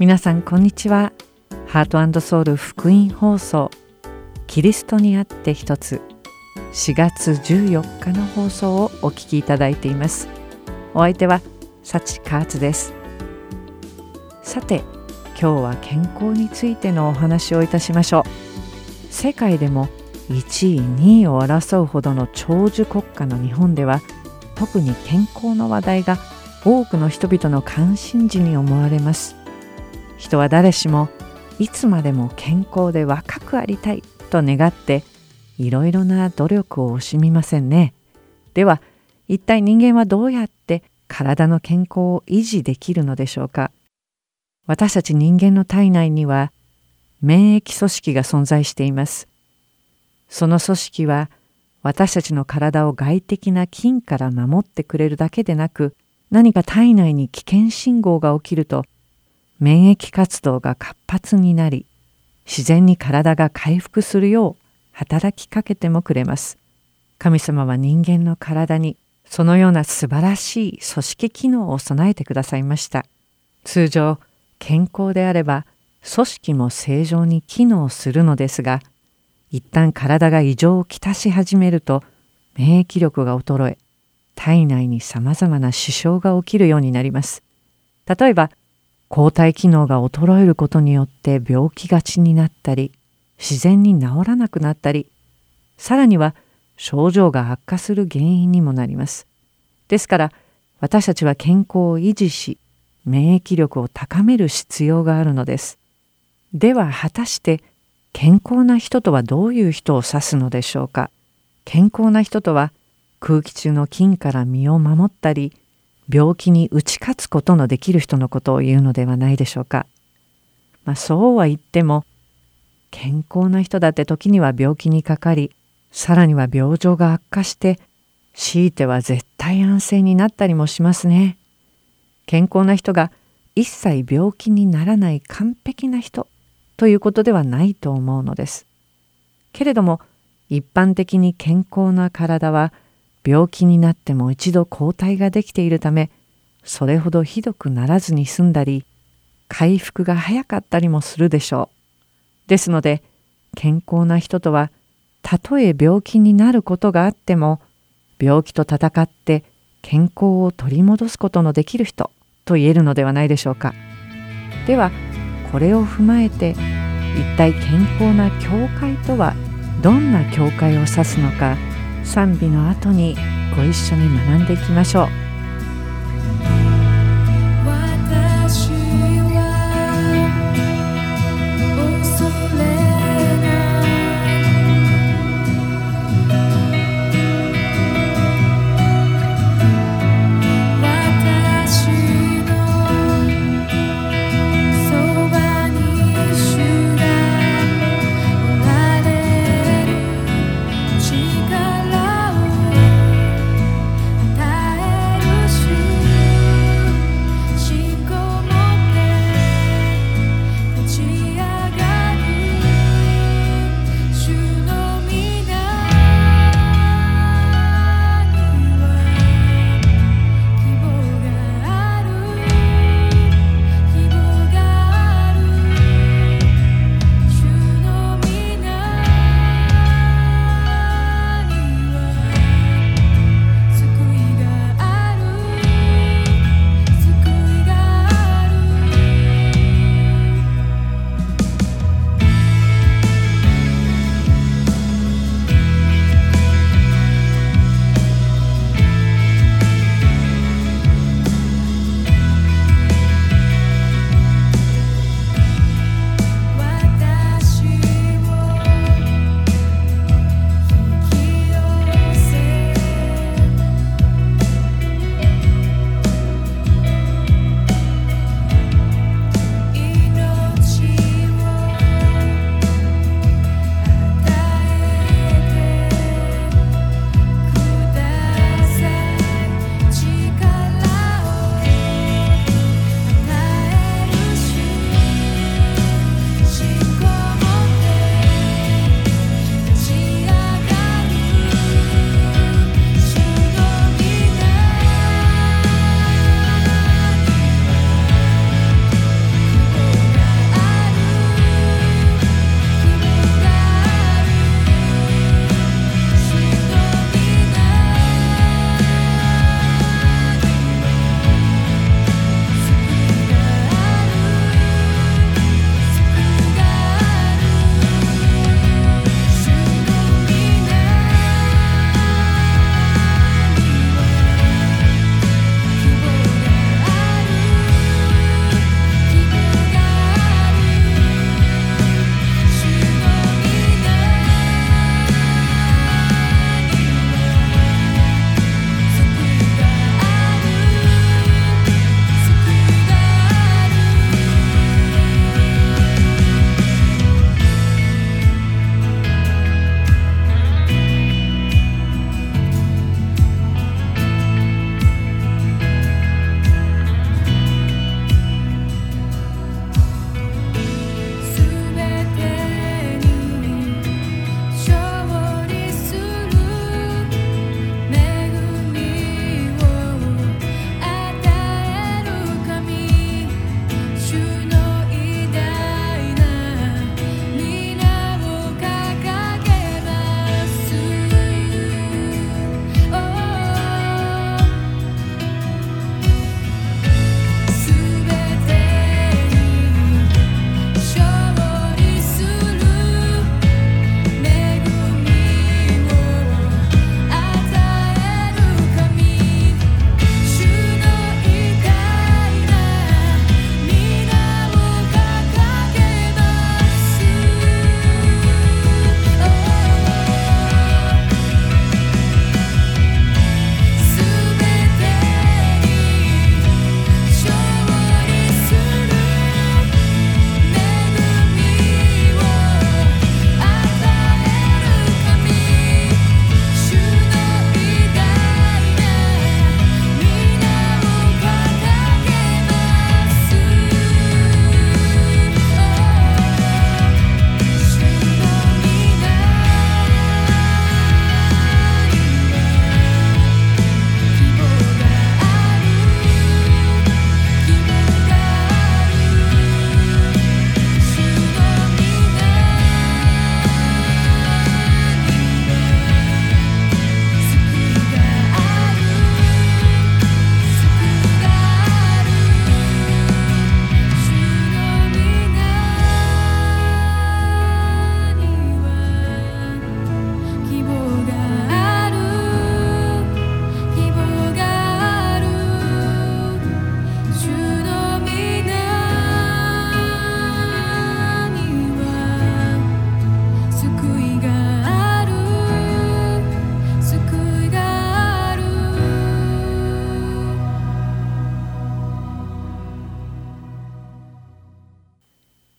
皆さんこんにちは。ハートソウル福音放送キリストにあって一つ4月14日の放送をお聞きいただいています。お相手は幸カーツです。さて今日は健康についてのお話をいたしましょう。世界でも1位2位を争うほどの長寿国家の日本では特に健康の話題が多くの人々の関心事に思われます。人は誰しもいつまでも健康で若くありたいと願っていろいろな努力を惜しみませんね。では一体人間はどうやって体の健康を維持できるのでしょうか。私たち人間の体内には免疫組織が存在しています。その組織は私たちの体を外的な菌から守ってくれるだけでなく何か体内に危険信号が起きると免疫活動が活発になり自然に体が回復するよう働きかけてもくれます。神様は人間の体にそのような素晴らしい組織機能を備えてくださいました。通常健康であれば組織も正常に機能するのですが一旦体が異常をきたし始めると免疫力が衰え体内にさまざまな支障が起きるようになります。例えば抗体機能が衰えることによって病気がちになったり自然に治らなくなったりさらには症状が悪化する原因にもなります。ですから私たちは健康を維持し免疫力を高める必要があるのです。では果たして健康な人とはどういう人を指すのでしょうか？健康な人とは空気中の菌から身を守ったり病気に打ち勝つことのできる人のことを言うのではないでしょうか。まあ、そうは言っても健康な人だって時には病気にかかりさらには病状が悪化して強いては絶対安静になったりもしますね。健康な人が一切病気にならない完璧な人ということではないと思うのです。けれども一般的に健康な体は病気になっても一度抗体ができているためそれほどひどくならずに済んだり回復が早かったりもするでしょう。ですので健康な人とはたとえ病気になることがあっても病気と戦って健康を取り戻すことのできる人と言えるのではないでしょうか。ではこれを踏まえて一体健康な教会とはどんな教会を指すのか賛美の後にご一緒に学んでいきましょう。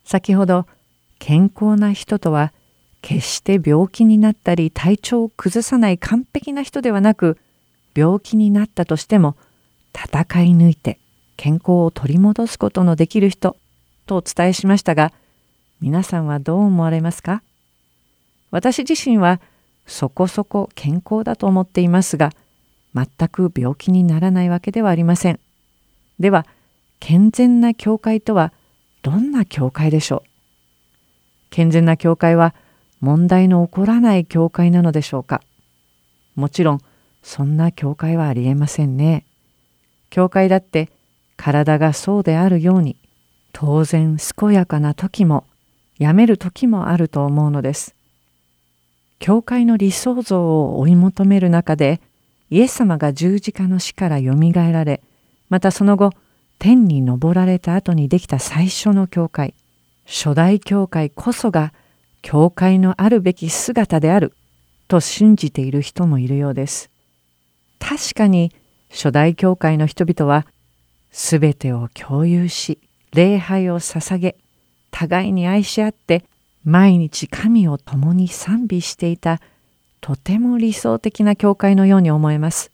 先ほど健康な人とは決して病気になったり体調を崩さない完璧な人ではなく病気になったとしても戦い抜いて健康を取り戻すことのできる人とお伝えしましたが皆さんはどう思われますか？私自身はそこそこ健康だと思っていますが全く病気にならないわけではありません。では健全な教会とはどんな教会でしょう？健全な教会は問題の起こらない教会なのでしょうか？もちろんそんな教会はありえませんね。教会だって体がそうであるように当然健やかな時もやめる時もあると思うのです。教会の理想像を追い求める中でイエス様が十字架の死からよみがえられまたその後天に昇られた後にできた最初の教会初代教会こそが教会のあるべき姿であると信じている人もいるようです。確かに初代教会の人々は全てを共有し礼拝を捧げ互いに愛し合って毎日神を共に賛美していたとても理想的な教会のように思えます。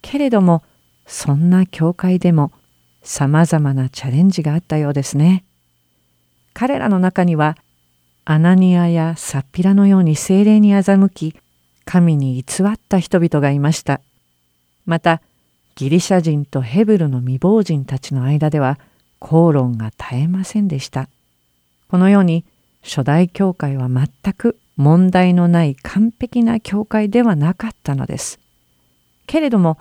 けれどもそんな教会でもさまざまなチャレンジがあったようですね。彼らの中にはアナニアやサッピラのように精霊に欺き神に偽った人々がいました。またギリシャ人とヘブルの未亡人たちの間では口論が絶えませんでした。このように初代教会は全く問題のない完璧な教会ではなかったのです。けれども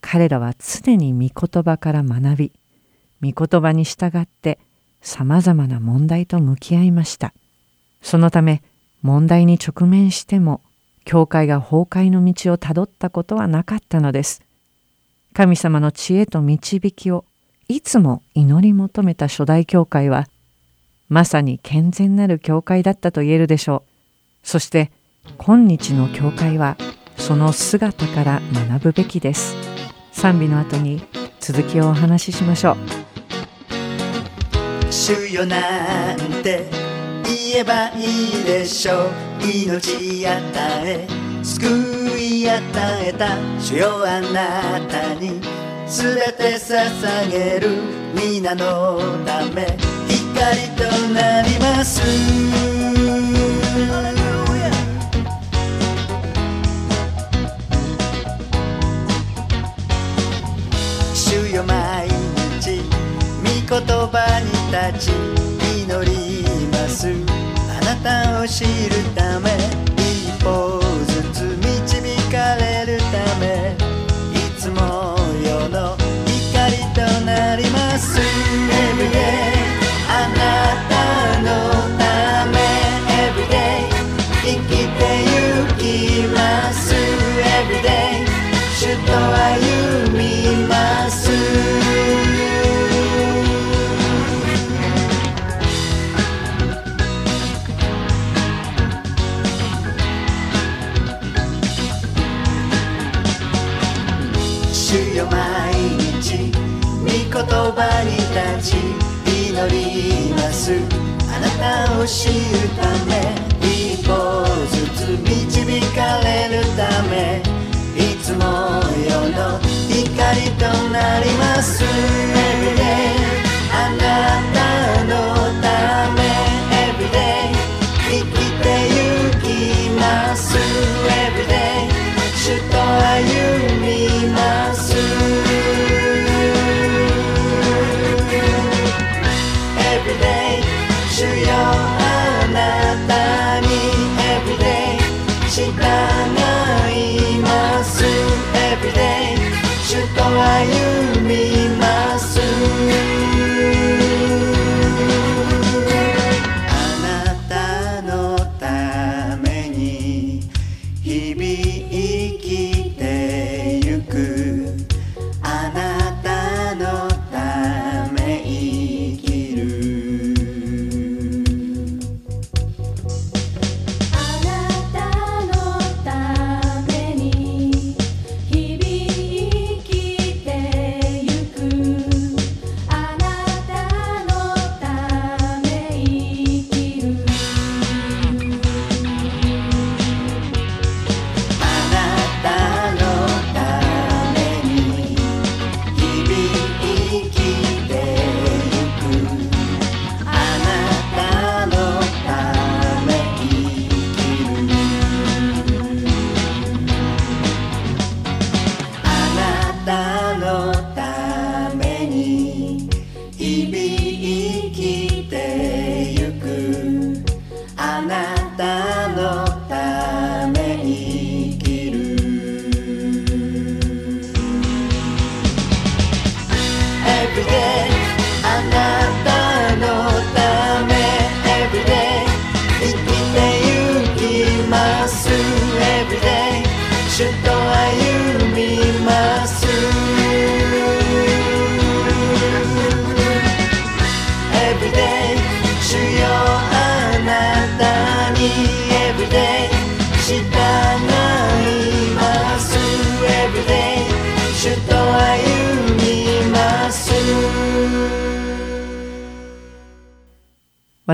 彼らは常に御言葉から学び御言葉に従ってさまざまな問題と向き合いました。そのため問題に直面しても教会が崩壊の道をたどったことはなかったのです。神様の知恵と導きをいつも祈り求めた初代教会はまさに健全なる教会だったと言えるでしょう。そして今日の教会はその姿から学ぶべきです。賛美の後に続きをお話ししましょう。主よなんて言えばいいでしょう。命与え救い与えた主よあなたに全て捧げる皆のため。光となります。よ毎日御言葉に立ち祈ります。あなたを知るため一歩言葉に立ち祈ります。あなたを知るため一歩ずつ導かれるためいつも世の光となります。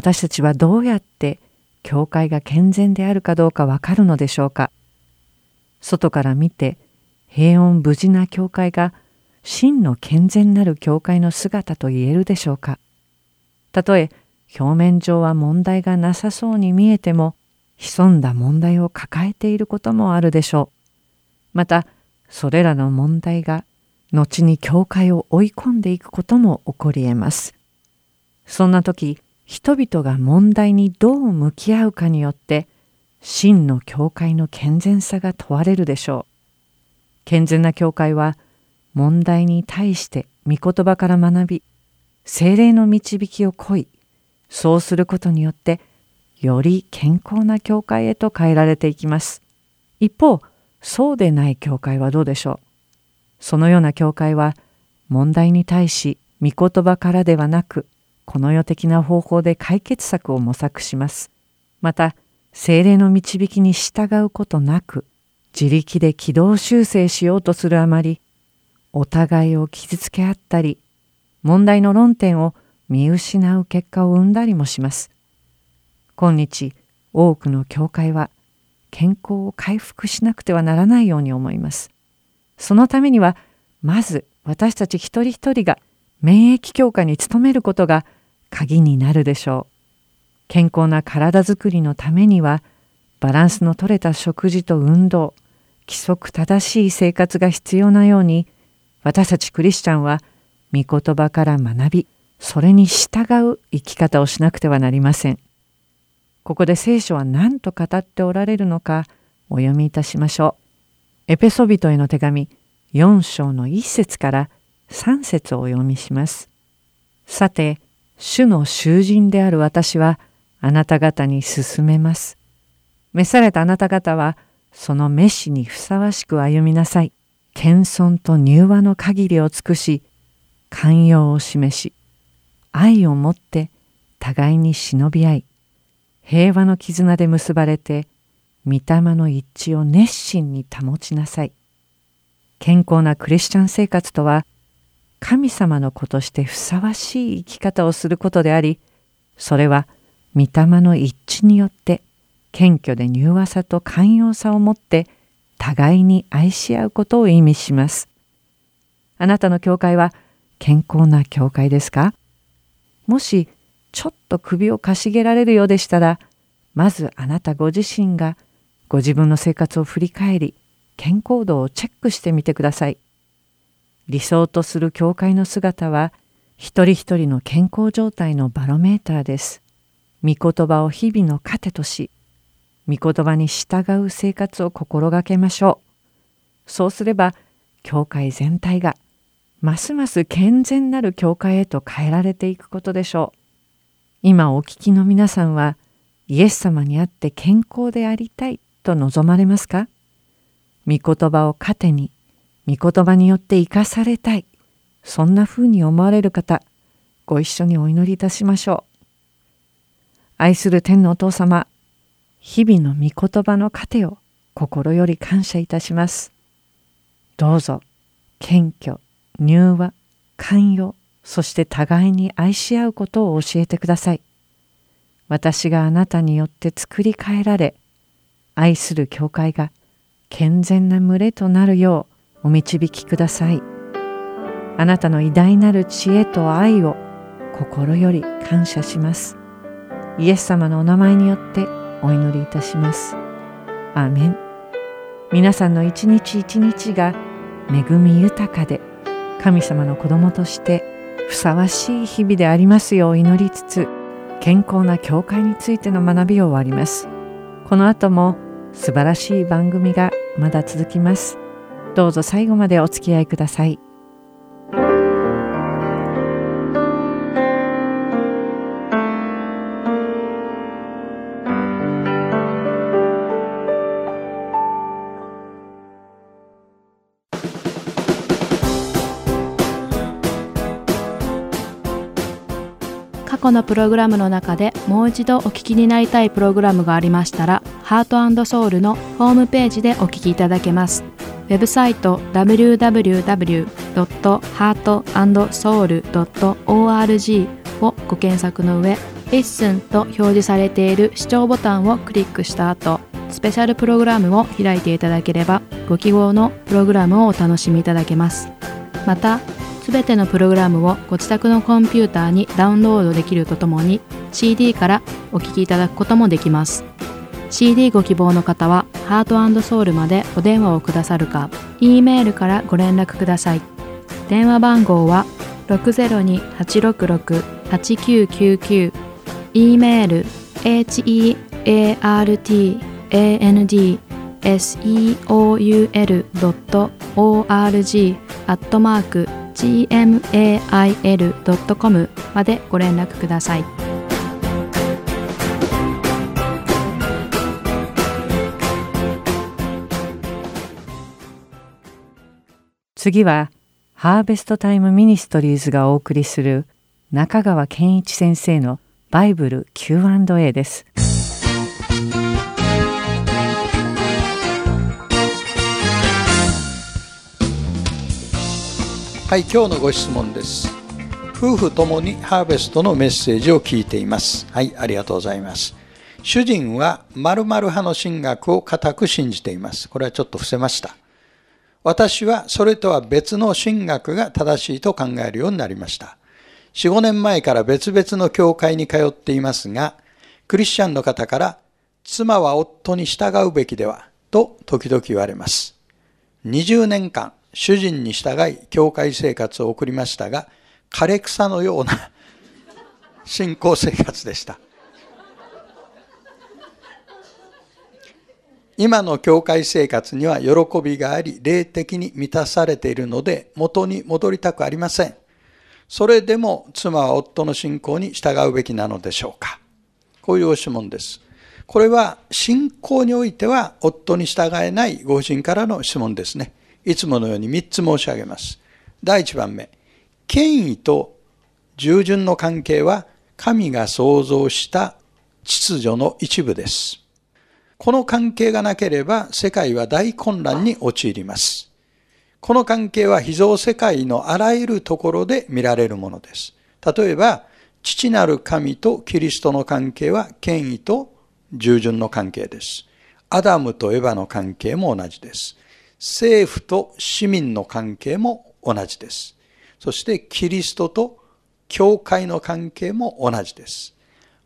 私たちはどうやって教会が健全であるかどうかわかるのでしょうか？外から見て平穏無事な教会が真の健全なる教会の姿と言えるでしょうか？たとえ表面上は問題がなさそうに見えても潜んだ問題を抱えていることもあるでしょう。またそれらの問題が後に教会を追い込んでいくことも起こり得ます。そんな時人々が問題にどう向き合うかによって真の教会の健全さが問われるでしょう。健全な教会は問題に対して御言葉から学び精霊の導きを乞いそうすることによってより健康な教会へと変えられていきます。一方そうでない教会はどうでしょうそのような教会は問題に対し御言葉からではなくこの世的な方法で解決策を模索します。また、精霊の導きに従うことなく、自力で軌道修正しようとするあまり、お互いを傷つけ合ったり、問題の論点を見失う結果を生んだりもします。今日、多くの教会は、健康を回復しなくてはならないように思います。そのためには、まず私たち一人一人が免疫強化に努めることが鍵になるでしょう。健康な体づくりのためにはバランスのとれた食事と運動規則正しい生活が必要なように私たちクリスチャンは御言葉から学びそれに従う生き方をしなくてはなりません。ここで聖書は何と語っておられるのかお読みいたしましょう。エペソビトへの手紙4章の1節から3節をお読みします。さて主の囚人である私はあなた方に進めます。召されたあなた方はその召しにふさわしく歩みなさい。謙遜と柔和の限りを尽くし、寛容を示し、愛をもって互いに忍び合い、平和の絆で結ばれて、御霊の一致を熱心に保ちなさい。健康なクリスチャン生活とは、神様の子としてふさわしい生き方をすることでありそれは御霊の一致によって謙虚で柔和さと寛容さをもって互いに愛し合うことを意味します。あなたの教会は健康な教会ですか？もしちょっと首をかしげられるようでしたらまずあなたご自身がご自分の生活を振り返り健康度をチェックしてみてください。理想とする教会の姿は一人一人の健康状態のバロメーターです。御言葉を日々の糧とし、御言葉に従う生活を心がけましょう。そうすれば、教会全体がますます健全なる教会へと変えられていくことでしょう。今お聞きの皆さんは、イエス様にあって健康でありたいと望まれますか？御言葉を糧に御言葉によって生かされたい。そんなふうに思われる方ご一緒にお祈りいたしましょう。愛する天のお父様日々の御言葉の糧を心より感謝いたします。どうぞ謙虚柔和寛容そして互いに愛し合うことを教えてください。私があなたによって作り変えられ愛する教会が健全な群れとなるようお導きください。あなたの偉大なる知恵と愛を心より感謝します。イエス様のお名前によってお祈りいたします。アーメン。皆さんの一日一日が恵み豊かで神様の子供としてふさわしい日々でありますよう祈りつつ健康な教会についての学びを終わります。この後も素晴らしい番組がまだ続きます。どうぞ最後までお付き合いください。過去のプログラムの中でもう一度お聞きになりたいプログラムがありましたら、ハートソウルのホームページでお聞きいただけます。ウェブサイト www.heartandsoul.org をご検索の上、 Listen と表示されている視聴ボタンをクリックした後、スペシャルプログラムを開いていただければ、ご希望のプログラムをお楽しみいただけます。また、すべてのプログラムをご自宅のコンピューターにダウンロードできるとともに CD からお聴きいただくこともできます CD ご希望の方はハートソウルまでお電話をくださるか E メールからご連絡ください電話番号は602-866-8999 E メール heartandseoul.org アットマーク gmail.com までご連絡ください。次はハーベストタイムミニストリーズがお送りする中川健一先生のバイブル Q&A です。はい今日のご質問です。夫婦ともにハーベストのメッセージを聞いています。はいありがとうございます。主人は〇〇派の神学を固く信じています。これはちょっと伏せました。私はそれとは別の神学が正しいと考えるようになりました4、5年前から別々の教会に通っていますが、クリスチャンの方から妻は夫に従うべきではと時々言われます。20年間主人に従い教会生活を送りましたが、枯れ草のような 信仰生活でした。今の教会生活には喜びがあり、霊的に満たされているので、元に戻りたくありません。それでも妻は夫の信仰に従うべきなのでしょうかこういうご質問です。これは信仰においては夫に従えないご婦人からの質問ですね。いつものように3つ申し上げます。第1番目、権威と従順の関係は神が創造した秩序の一部です。この関係がなければ世界は大混乱に陥ります。この関係は秘蔵世界のあらゆるところで見られるものです。例えば、父なる神とキリストの関係は権威と従順の関係です。アダムとエヴァの関係も同じです。政府と市民の関係も同じです。そしてキリストと教会の関係も同じです。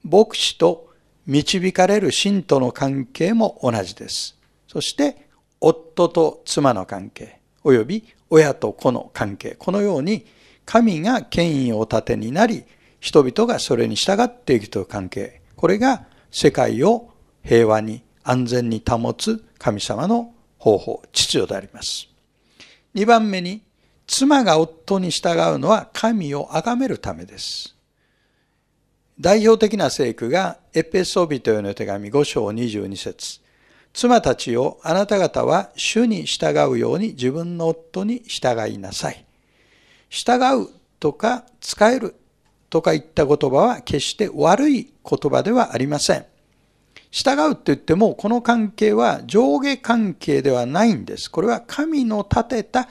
牧師と導かれる信徒の関係も同じです。そして夫と妻の関係、および親と子の関係、このように神が権威を盾になり、人々がそれに従っていくという関係、これが世界を平和に安全に保つ神様の方法、秩序であります。2番目に、妻が夫に従うのは神を崇めるためです。代表的な聖句がエペソビトへの手紙5章22節妻たちをあなた方は主に従うように自分の夫に従いなさい。従うとか使えるとかいった言葉は決して悪い言葉ではありません。従うって言っても、この関係は上下関係ではないんです。これは神の立てた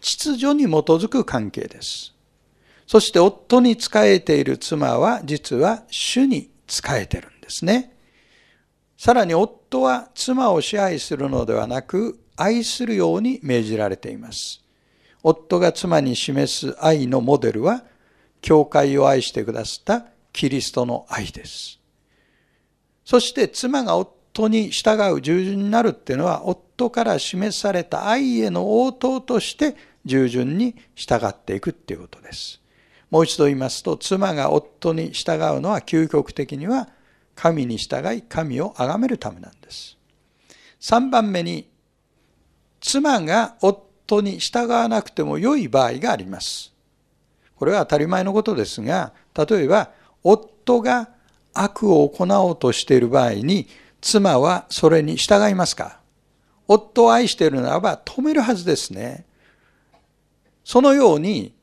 秩序に基づく関係です。そして夫に仕えている妻は実は主に仕えてるんですね。さらに夫は妻を支配するのではなく愛するように命じられています。夫が妻に示す愛のモデルは、教会を愛してくださったキリストの愛です。そして妻が夫に従う従順になるっていうのは夫から示された愛への応答として従順に従っていくっていうことです。もう一度言いますと妻が夫に従うのは究極的には神に従い神を崇めるためなんです。3番目に妻が夫に従わなくても良い場合があります。これは当たり前のことですが例えば夫が悪を行おうとしている場合に、妻はそれに従いますか？夫を愛しているならば止めるはずですね。そのように、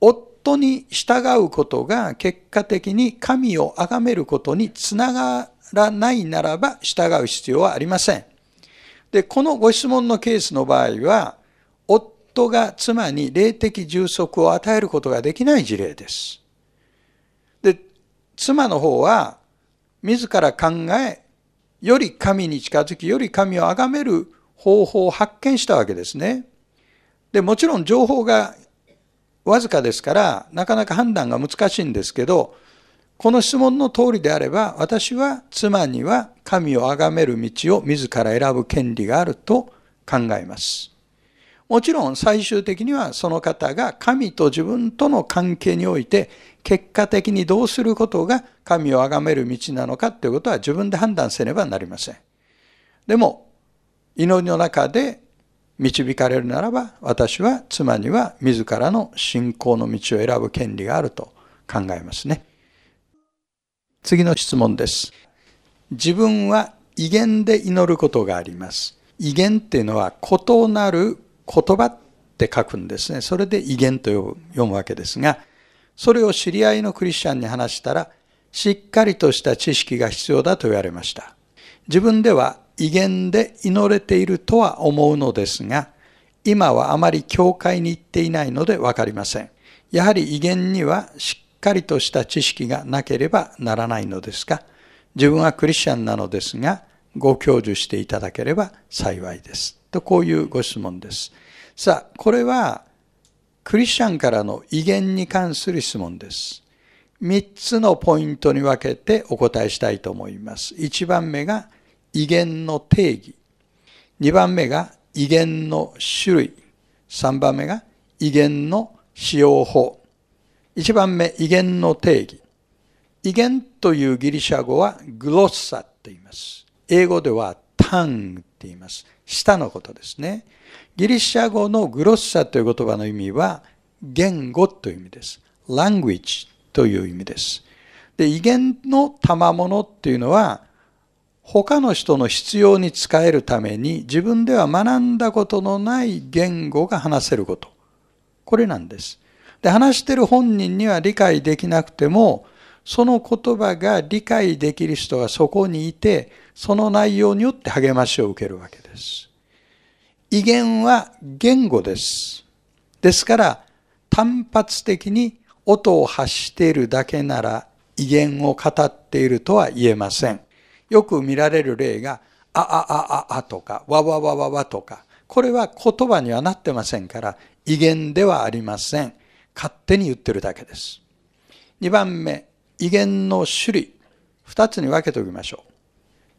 夫夫に従うことが結果的に神を崇めることにつながらないならば従う必要はありません。で、このご質問のケースの場合は、夫が妻に霊的充足を与えることができない事例です。で、妻の方は、自ら考え、より神に近づき、より神を崇める方法を発見したわけですね。で、もちろん情報がわずかですから、なかなか判断が難しいんですけど、この質問の通りであれば、私は妻には神を崇める道を自ら選ぶ権利があると考えます。もちろん最終的にはその方が神と自分との関係において結果的にどうすることが神を崇める道なのかということは自分で判断せねばなりません。でも、祈りの中で導かれるならば、私は妻には自らの信仰の道を選ぶ権利があると考えますね。次の質問です。自分は威厳で祈ることがあります。威厳っていうのは異なる言葉って書くんですね。それで威厳と読むわけですが、それを知り合いのクリスチャンに話したら、しっかりとした知識が必要だと言われました。自分では威厳で祈れているとは思うのですが、今はあまり教会に行っていないのでわかりません。やはり威厳にはしっかりとした知識がなければならないのですが、自分はクリスチャンなのですが、ご教授していただければ幸いです。とこういうご質問です。さあ、これはクリスチャンからの威厳に関する質問です。三つのポイントに分けてお答えしたいと思います。一番目が威厳の定義。二番目が威厳の種類。三番目が威厳の使用法。一番目、威厳の定義。威厳というギリシャ語はグロッサと言います。英語ではタングって言います。下のことですね。ギリシャ語のグロッサという言葉の意味は言語という意味です。language という意味です。で、威厳の賜物っていうのは他の人の必要に使えるために自分では学んだことのない言語が話せること。これなんです。で、話してる本人には理解できなくても、その言葉が理解できる人がそこにいて、その内容によって励ましを受けるわけです。威厳は言語です。ですから、単発的に音を発しているだけなら威厳を語っているとは言えません。よく見られる例が、あああああとか、わわわわわとか、これは言葉にはなってませんから、威厳ではありません。勝手に言ってるだけです。二番目、威厳の種類。二つに分けておきましょ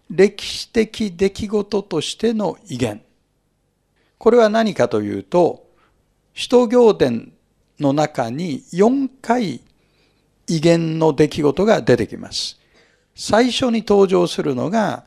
う。歴史的出来事としての威厳。これは何かというと、使徒行伝の中に4回威厳の出来事が出てきます。最初に登場するのが、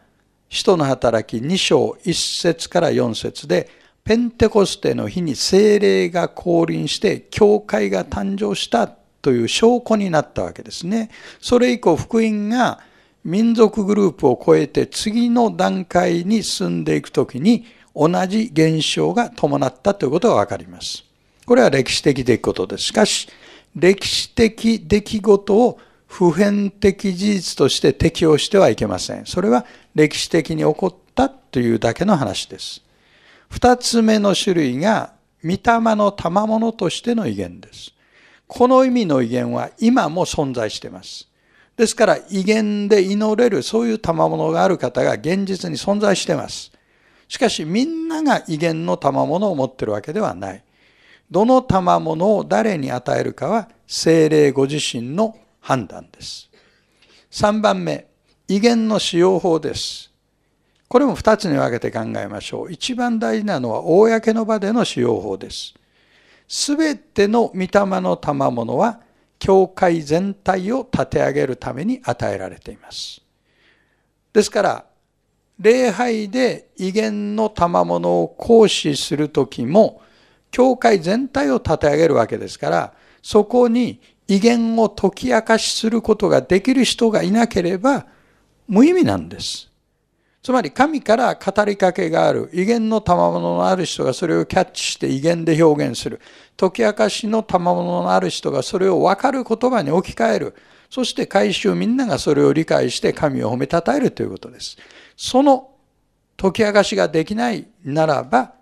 使徒の働き2章1節から4節で、ペンテコステの日に精霊が降臨して教会が誕生したという証拠になったわけですね。それ以降福音が民族グループを超えて次の段階に進んでいくときに同じ現象が伴ったということがわかります。これは歴史的出来事です。しかし、歴史的出来事を普遍的事実として適用してはいけません。それは歴史的に起こったというだけの話です。二つ目の種類が、御霊の賜物としての威厳です。この意味の威厳は今も存在しています。ですから、威厳で祈れるそういう賜物がある方が現実に存在しています。しかし、みんなが威厳の賜物を持っているわけではない。どの賜物を誰に与えるかは、精霊ご自身の判断です。3番目、威厳の使用法です。これも2つに分けて考えましょう。一番大事なのは公の場での使用法です。すべての御霊の賜物は、教会全体を立て上げるために与えられています。ですから、礼拝で威厳の賜物を行使するときも、教会全体を立て上げるわけですから、そこに威厳を解き明かしすることができる人がいなければ無意味なんです。つまり神から語りかけがある威厳の賜物のある人がそれをキャッチして威厳で表現する。解き明かしの賜物のある人がそれを分かる言葉に置き換える。そして回収みんながそれを理解して神を褒めたたえるということです。その解き明かしができないならば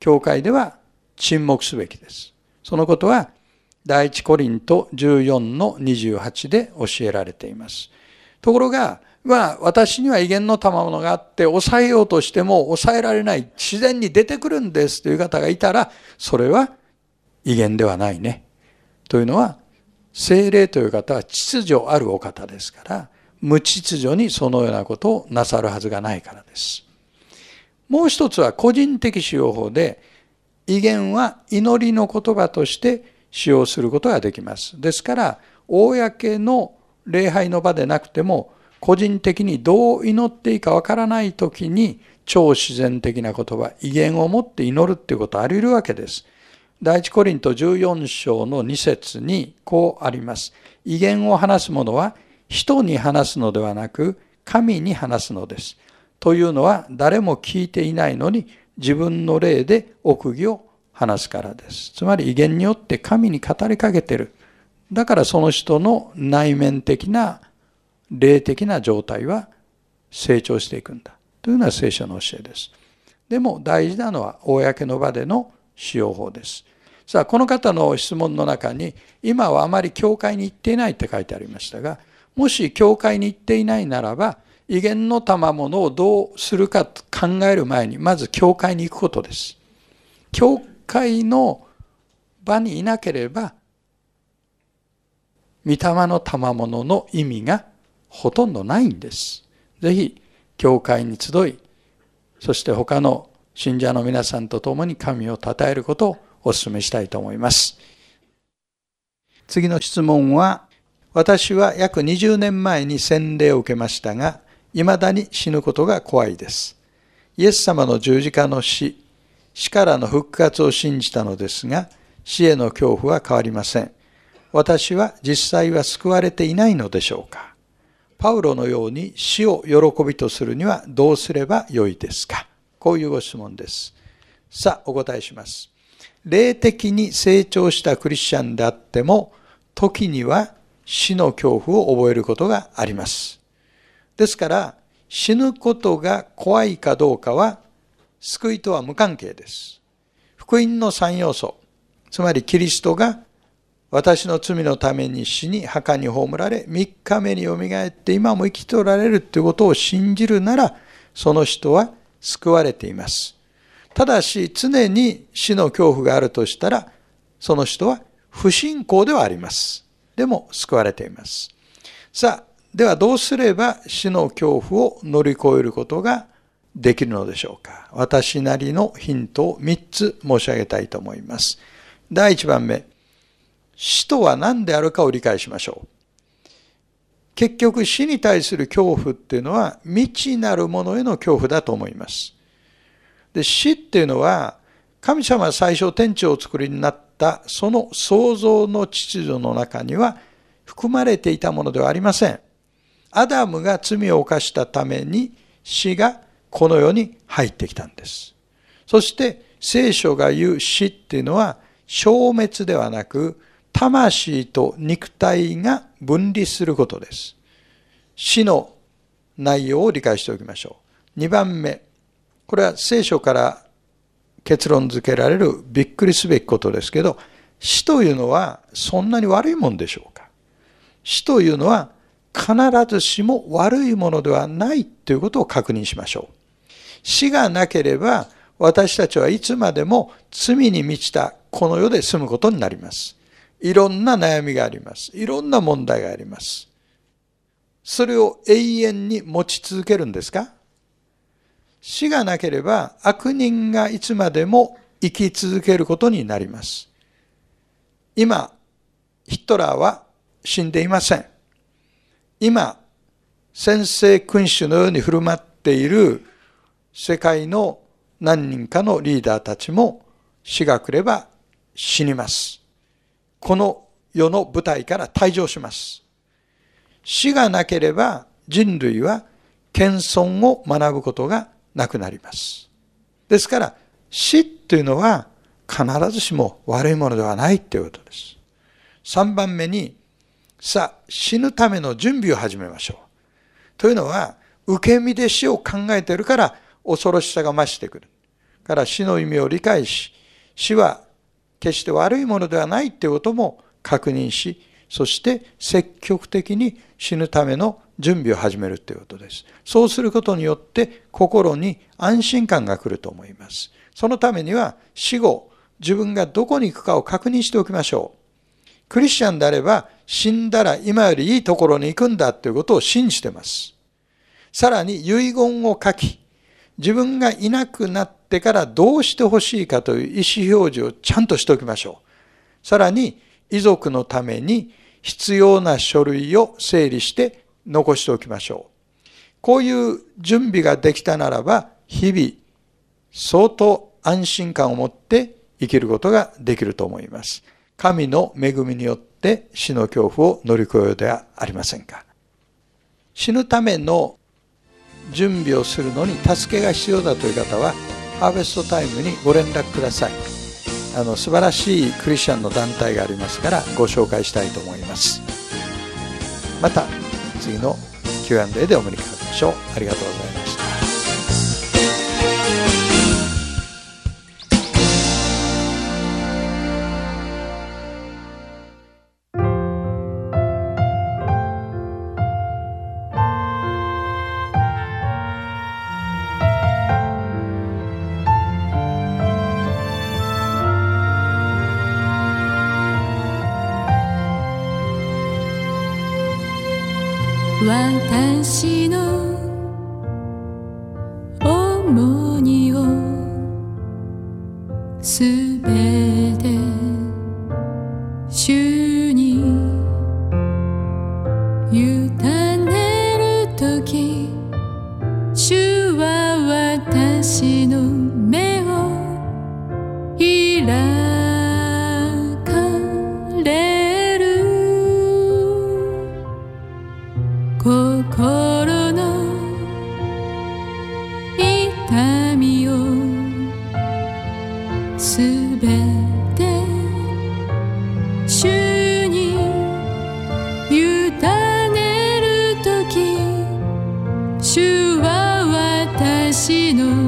教会では沈黙すべきです。そのことは第一コリント14の28で教えられていますところがまあ、私には威厳の賜物があって、抑えようとしても抑えられない、自然に出てくるんですという方がいたら、それは威厳ではないね。というのは、精霊という方は秩序あるお方ですから、無秩序にそのようなことをなさるはずがないからです。もう一つは個人的使用法で、威厳は祈りの言葉として使用することができます。ですから、公の礼拝の場でなくても、個人的にどう祈っていいかわからない時に超自然的な言葉、威厳を持って祈るっていうことあり得るわけです。第一コリント14章の2節にこうあります。威厳を話す者は人に話すのではなく神に話すのです。というのは誰も聞いていないのに自分の霊で奥義を話すからです。つまり威厳によって神に語りかけてる。だからその人の内面的な霊的な状態は成長していくんだというのは聖書の教えです。でも大事なのは公の場での使用法です。さあ、この方の質問の中に、今はあまり教会に行っていないって書いてありましたが、もし教会に行っていないならば、威厳の賜物をどうするかと考える前に、まず教会に行くことです。教会の場にいなければ、御霊の賜物の意味がほとんどないんです。ぜひ、教会に集い、そして他の信者の皆さんと共に神を称えることをお勧めしたいと思います。次の質問は、私は約20年前に洗礼を受けましたが、未だに死ぬことが怖いです。イエス様の十字架の死、死からの復活を信じたのですが、死への恐怖は変わりません。私は実際は救われていないのでしょうかパウロのように死を喜びとするにはどうすればよいですかこういうご質問です。さあ、お答えします。霊的に成長したクリスチャンであっても、時には死の恐怖を覚えることがあります。ですから、死ぬことが怖いかどうかは、救いとは無関係です。福音の三要素、つまりキリストが私の罪のために死に墓に葬られ、3日目によみがえって今も生きておられるということを信じるなら、その人は救われています。ただし、常に死の恐怖があるとしたら、その人は不信仰ではあります。でも救われています。さあ、ではどうすれば死の恐怖を乗り越えることができるのでしょうか？私なりのヒントを3つ申し上げたいと思います。第1番目。死とは何であるかを理解しましょう。結局死に対する恐怖っていうのは未知なるものへの恐怖だと思います。で死っていうのは神様は最初天地をお作りになったその創造の秩序の中には含まれていたものではありません。アダムが罪を犯したために死がこの世に入ってきたんです。そして聖書が言う死っていうのは消滅ではなく魂と肉体が分離することです。死の内容を理解しておきましょう。2番目。これは聖書から結論付けられるびっくりすべきことですけど、死というのはそんなに悪いもんでしょうか死というのは必ずしも悪いものではないということを確認しましょう。死がなければ私たちはいつまでも罪に満ちたこの世で住むことになります。いろんな悩みがあります。いろんな問題があります。それを永遠に持ち続けるんですか？死がなければ悪人がいつまでも生き続けることになります。今、ヒトラーは死んでいません。今、先制君主のように振る舞っている世界の何人かのリーダーたちも死が来れば死にます。この世の舞台から退場します。死がなければ人類は謙遜を学ぶことがなくなります。ですから、死というのは必ずしも悪いものではないということです。3番目に、さあ、死ぬための準備を始めましょう。というのは、受け身で死を考えているから恐ろしさが増してくる。から死の意味を理解し、死は決して悪いものではないということも確認し、そして積極的に死ぬための準備を始めるということです。そうすることによって心に安心感が来ると思います。そのためには死後、自分がどこに行くかを確認しておきましょう。クリスチャンであれば死んだら今よりいいところに行くんだということを信じてます。さらに遺言を書き、自分がいなくなってからどうしてほしいかという意思表示をちゃんとしておきましょう。さらに遺族のために必要な書類を整理して残しておきましょう。こういう準備ができたならば、日々相当安心感を持って生きることができると思います。神の恵みによって死の恐怖を乗り越えようではありませんか。死ぬための準備をするのに助けが必要だという方は、ハーベストタイムにご連絡ください。あの素晴らしいクリスチャンの団体がありますからご紹介したいと思います。また次の Q&A でお目にかかりましょう。ありがとうございます主は私の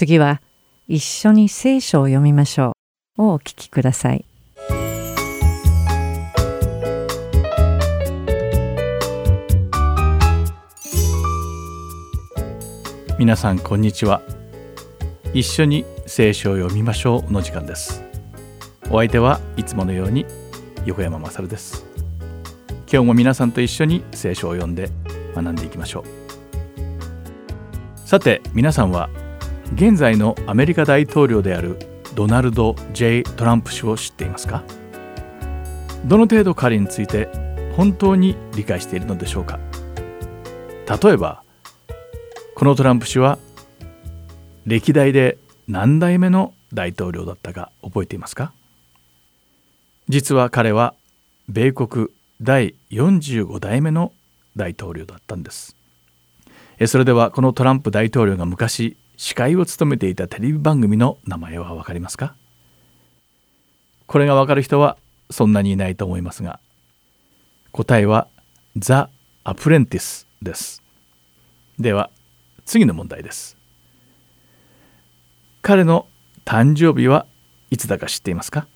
次は一緒に聖書を読みましょう。をお聞きください。皆さんこんにちは。一緒に聖書を読みましょうの時間です。お相手はいつものように横山まさるです。今日も皆さんと一緒に聖書を読んで学んでいきましょう。さて皆さんは現在のアメリカ大統領であるドナルド・ J・ トランプ氏を知っていますか？どの程度彼について本当に理解しているのでしょうか？例えばこのトランプ氏は歴代で何代目の大統領だったか覚えていますか？実は彼は米国第45代目の大統領だったんです。それではこのトランプ大統領が昔司会を務めていたテレビ番組の名前は分かりますか？これが分かる人はそんなにいないと思いますが答えはザ・アプレンティスです。では次の問題です。彼の誕生日はいつだか知っていますか？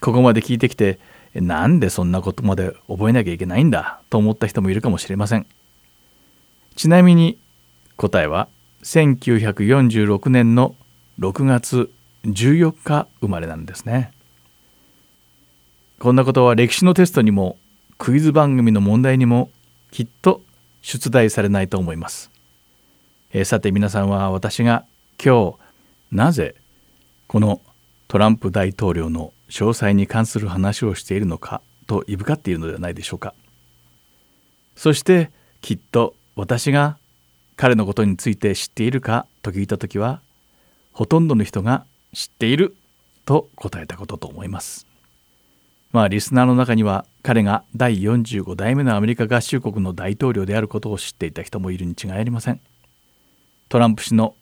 ここまで聞いてきてなんでそんなことまで覚えなきゃいけないんだと思った人もいるかもしれません。ちなみに答えは1946年の6月14日生まれなんですね。こんなことは歴史のテストにもクイズ番組の問題にもきっと出題されないと思います。えー、さて皆さんは私が今日なぜこのトランプ大統領の詳細に関する話をしているのかといぶかっているのではないでしょうか。そしてきっと私が彼のことについて知っているかと聞いた時はほとんどの人が知っていると答えたことと思います。まあリスナーの中には彼が第45代目のアメリカ合衆国の大統領であることを知っていた人もいるに違いありません。トランプ氏の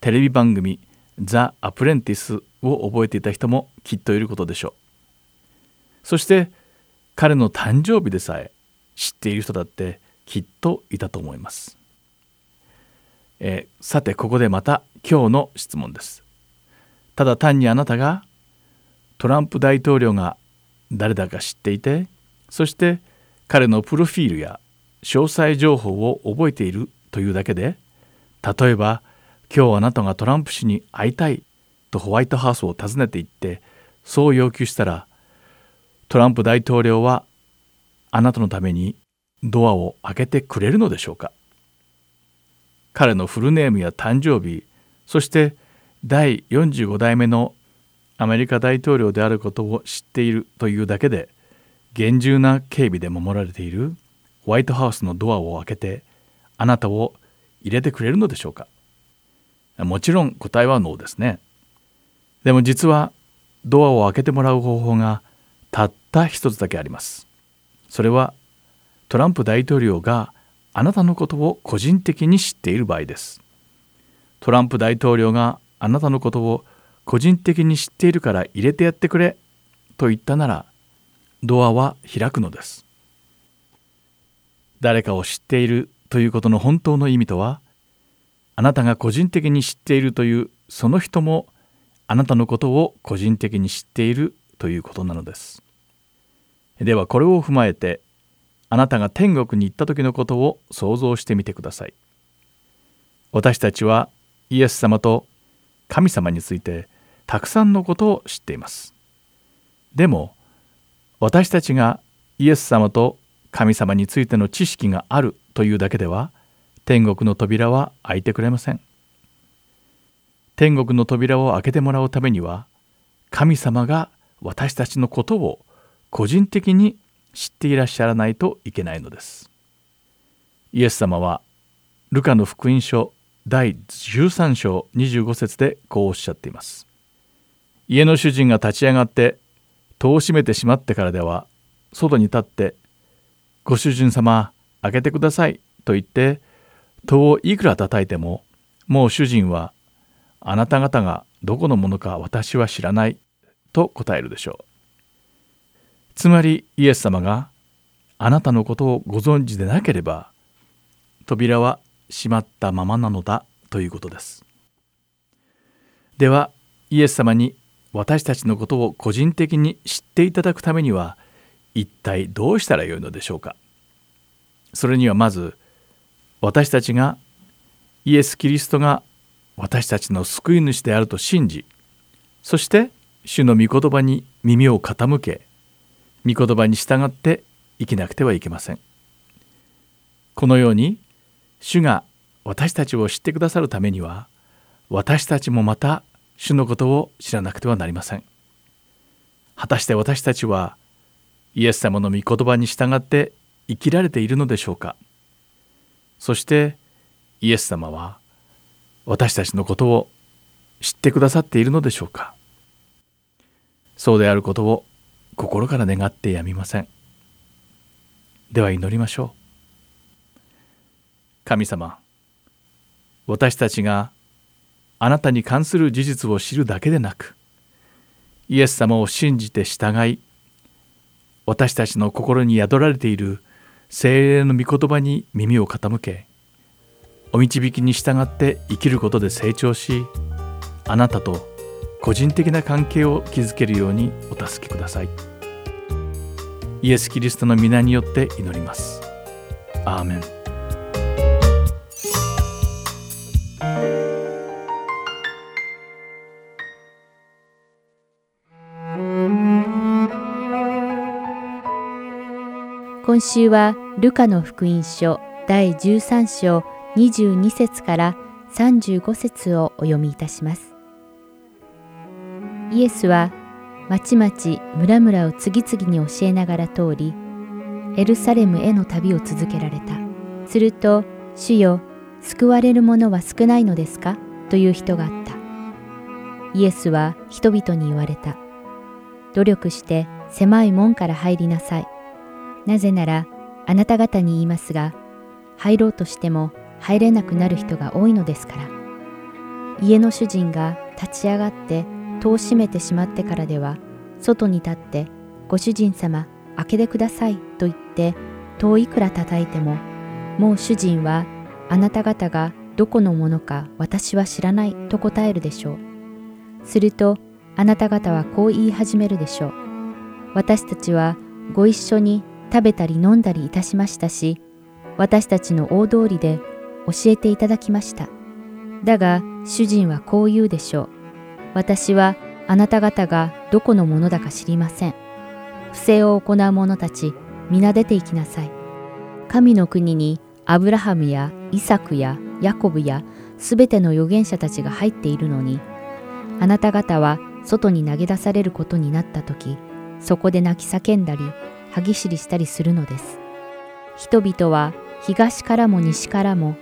テレビ番組「ザ・アプレンティス」を覚えていた人もきっといることでしょう。そして彼の誕生日でさえ知っている人だってきっといたと思います、えー、さてここでまた今日の質問です。ただ単にあなたがトランプ大統領が誰だか知っていてそして彼のプロフィールや詳細情報を覚えている。というだけで例えば今日あなたがトランプ氏に会いたいとホワイトハウスを訪ねて行ってそう要求したらトランプ大統領はあなたのためにドアを開けてくれるのでしょうか。彼のフルネームや誕生日そして第45代目のアメリカ大統領であることを知っているというだけで厳重な警備で守られているホワイトハウスのドアを開けてあなたを入れてくれるのでしょうか？もちろん答えはノーですね。でも実はドアを開けてもらう方法がたった一つだけあります。それはトランプ大統領があなたのことを個人的に知っている場合です。トランプ大統領があなたのことを個人的に知っているから入れてやってくれと言ったならドアは開くのです。誰かを知っているということの本当の意味とはあなたが個人的に知っているというその人もあなたのことを個人的に知っているということなのですではこれを踏まえてあなたが天国に行った時のことを想像してみてください。私たちはイエス様と神様についてたくさんのことを知っています。でも私たちがイエス様と神様についての知識があるというだけでは天国の扉は開いてくれません。天国の扉を開けてもらうためには神様が私たちのことを個人的に知っていらっしゃらないといけないのですイエス様はルカの福音書第13章25節でこうおっしゃっています家の主人が立ち上がって戸を閉めてしまってからでは外に立って「ご主人様開けてくださいと言って戸をいくら叩いてももう主人はあなた方がどこのものか私は知らないと答えるでしょう。つまりイエス様があなたのことをご存知でなければ扉は閉まったままなのだということです。ではイエス様に私たちのことを個人的に知っていただくためには一体どうしたらよいのでしょうかそれにはまず私たちがイエス・キリストが私たちの救い主であると信じそして主の御言葉に耳を傾け御言葉に従って生きなくてはいけません。このように主が私たちを知ってくださるためには私たちもまた主のことを知らなくてはなりません。果たして私たちはイエス様の御言葉に従って生きられているのでしょうか。そしてイエス様は私たちのことを知ってくださっているのでしょうか。そうであることを心から願ってやみません。では祈りましょう。神様私たちがあなたに関する事実を知るだけでなくイエス様を信じて従い私たちの心に宿られている精霊の御言葉に耳を傾けお導きに従って生きることで成長しあなたと個人的な関係を築けるようにお助けください。イエス・キリストの皆によって祈ります。アーメン。今週はルカの福音書第13章22節から35節をお読みいたします。イエスは町々村々を次々に教えながら通り、エルサレムへの旅を続けられた。すると、主よ、救われる者は少ないのですか？という人があった。イエスは人々に言われた。努力して狭い門から入りなさい。なぜならあなた方に言いますが、入ろうとしても入れなくなる人が多いのですから。家の主人が立ち上がって戸を閉めてしまってからでは、外に立って、ご主人様、開けてくださいと言って、戸をいくら叩いても、もう主人はあなた方がどこのものか私は知らないと答えるでしょう。すると、あなた方はこう言い始めるでしょう。私たちはご一緒に食べたり飲んだりいたしましたし、私たちの大通りで教えていただきました。だが主人はこう言うでしょう。私はあなた方がどこのものだか知りません。不正を行う者たち、皆出て行きなさい。神の国にアブラハムやイサクやヤコブやすべての預言者たちが入っているのに、あなた方は外に投げ出されることになったとき、そこで泣き叫んだり、歯ぎしりしたりするのです。人々は東からも西からも、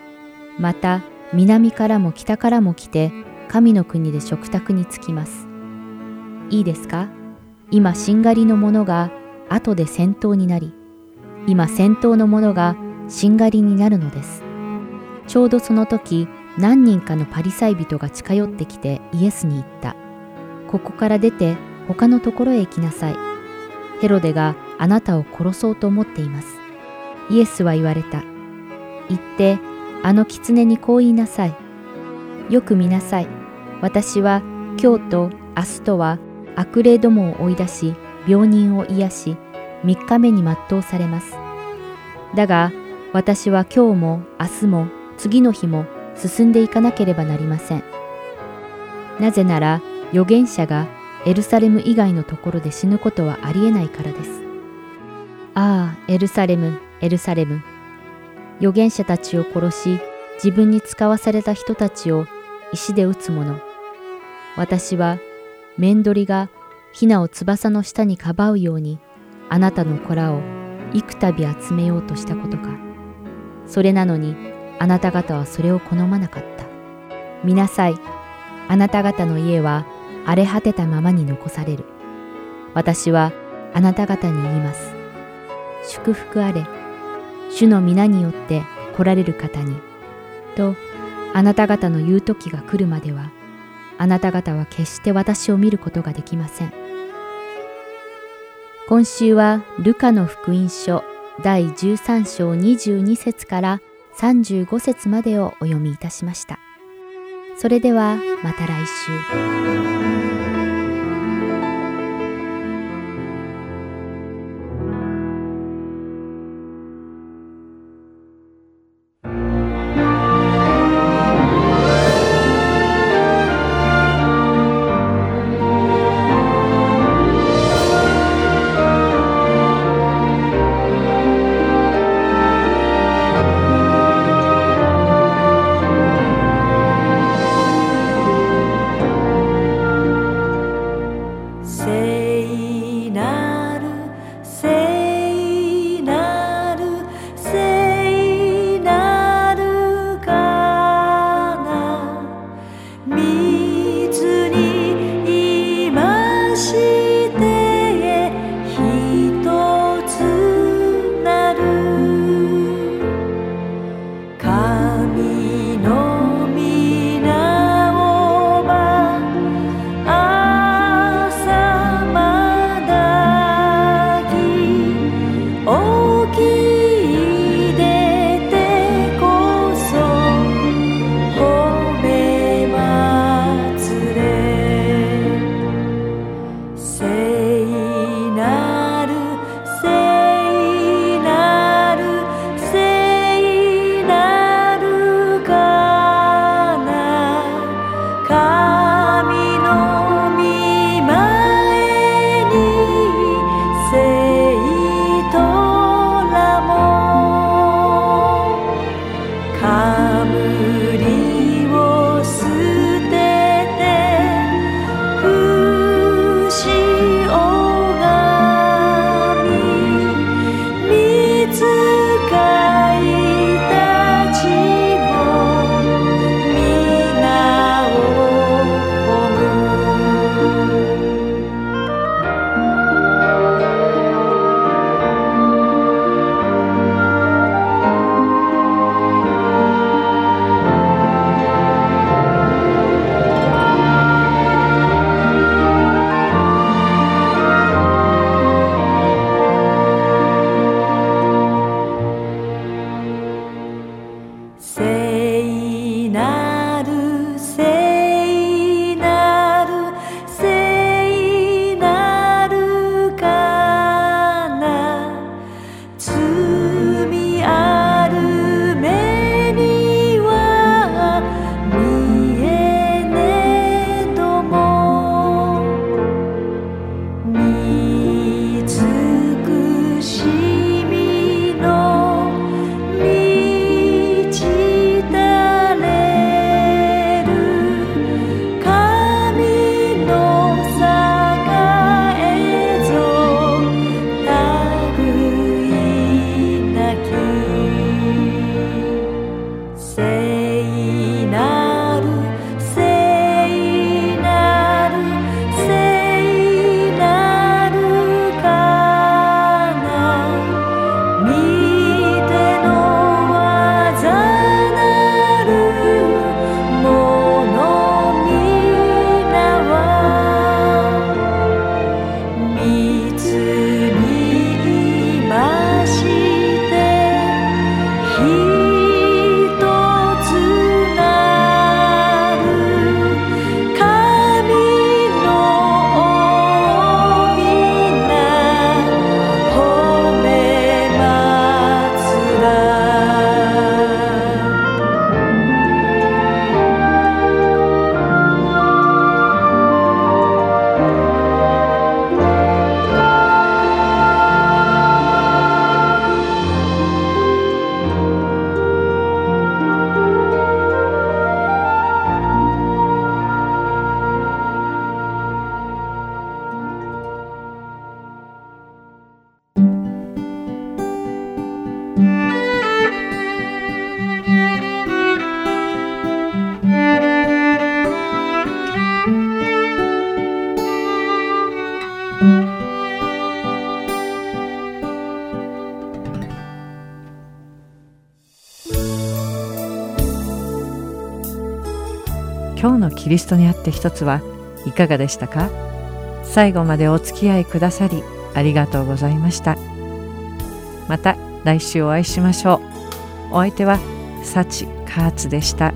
また南からも北からも来て、神の国で食卓に着きます。いいですか？今、しんがりの者が後で戦闘になり、今、戦闘の者がしんがりになるのです。ちょうどその時、何人かのパリサイ人が近寄ってきてイエスに言った。ここから出て他のところへ行きなさい。ヘロデがあなたを殺そうと思っています。イエスは言われた。言って、あの狐にこう言いなさい。よく見なさい。私は今日と明日とは悪霊どもを追い出し、病人を癒し、3日目に全うされます。だが、私は今日も明日も次の日も進んでいかなければなりません。なぜなら、預言者がエルサレム以外のところで死ぬことはありえないからです。ああ、エルサレム、エルサレム。預言者たちを殺し、自分に使わされた人たちを石で撃つ者。私は、面取りがヒナを翼の下にかばうように、あなたの子らを幾度集めようとしたことか。それなのに、あなた方はそれを好まなかった。見なさい。あなた方の家は荒れ果てたままに残される。私はあなた方に言います。祝福あれ。主の皆によって来られる方に。と、あなた方の言う時が来るまでは、あなた方は決して私を見ることができません。今週はルカの福音書第13章22節から35節までをお読みいたしました。それではまた来週。リストにあって一つはいかがでしたか？最後までお付き合いくださりありがとうございました。また来週お会いしましょう。お相手は幸カーツでした。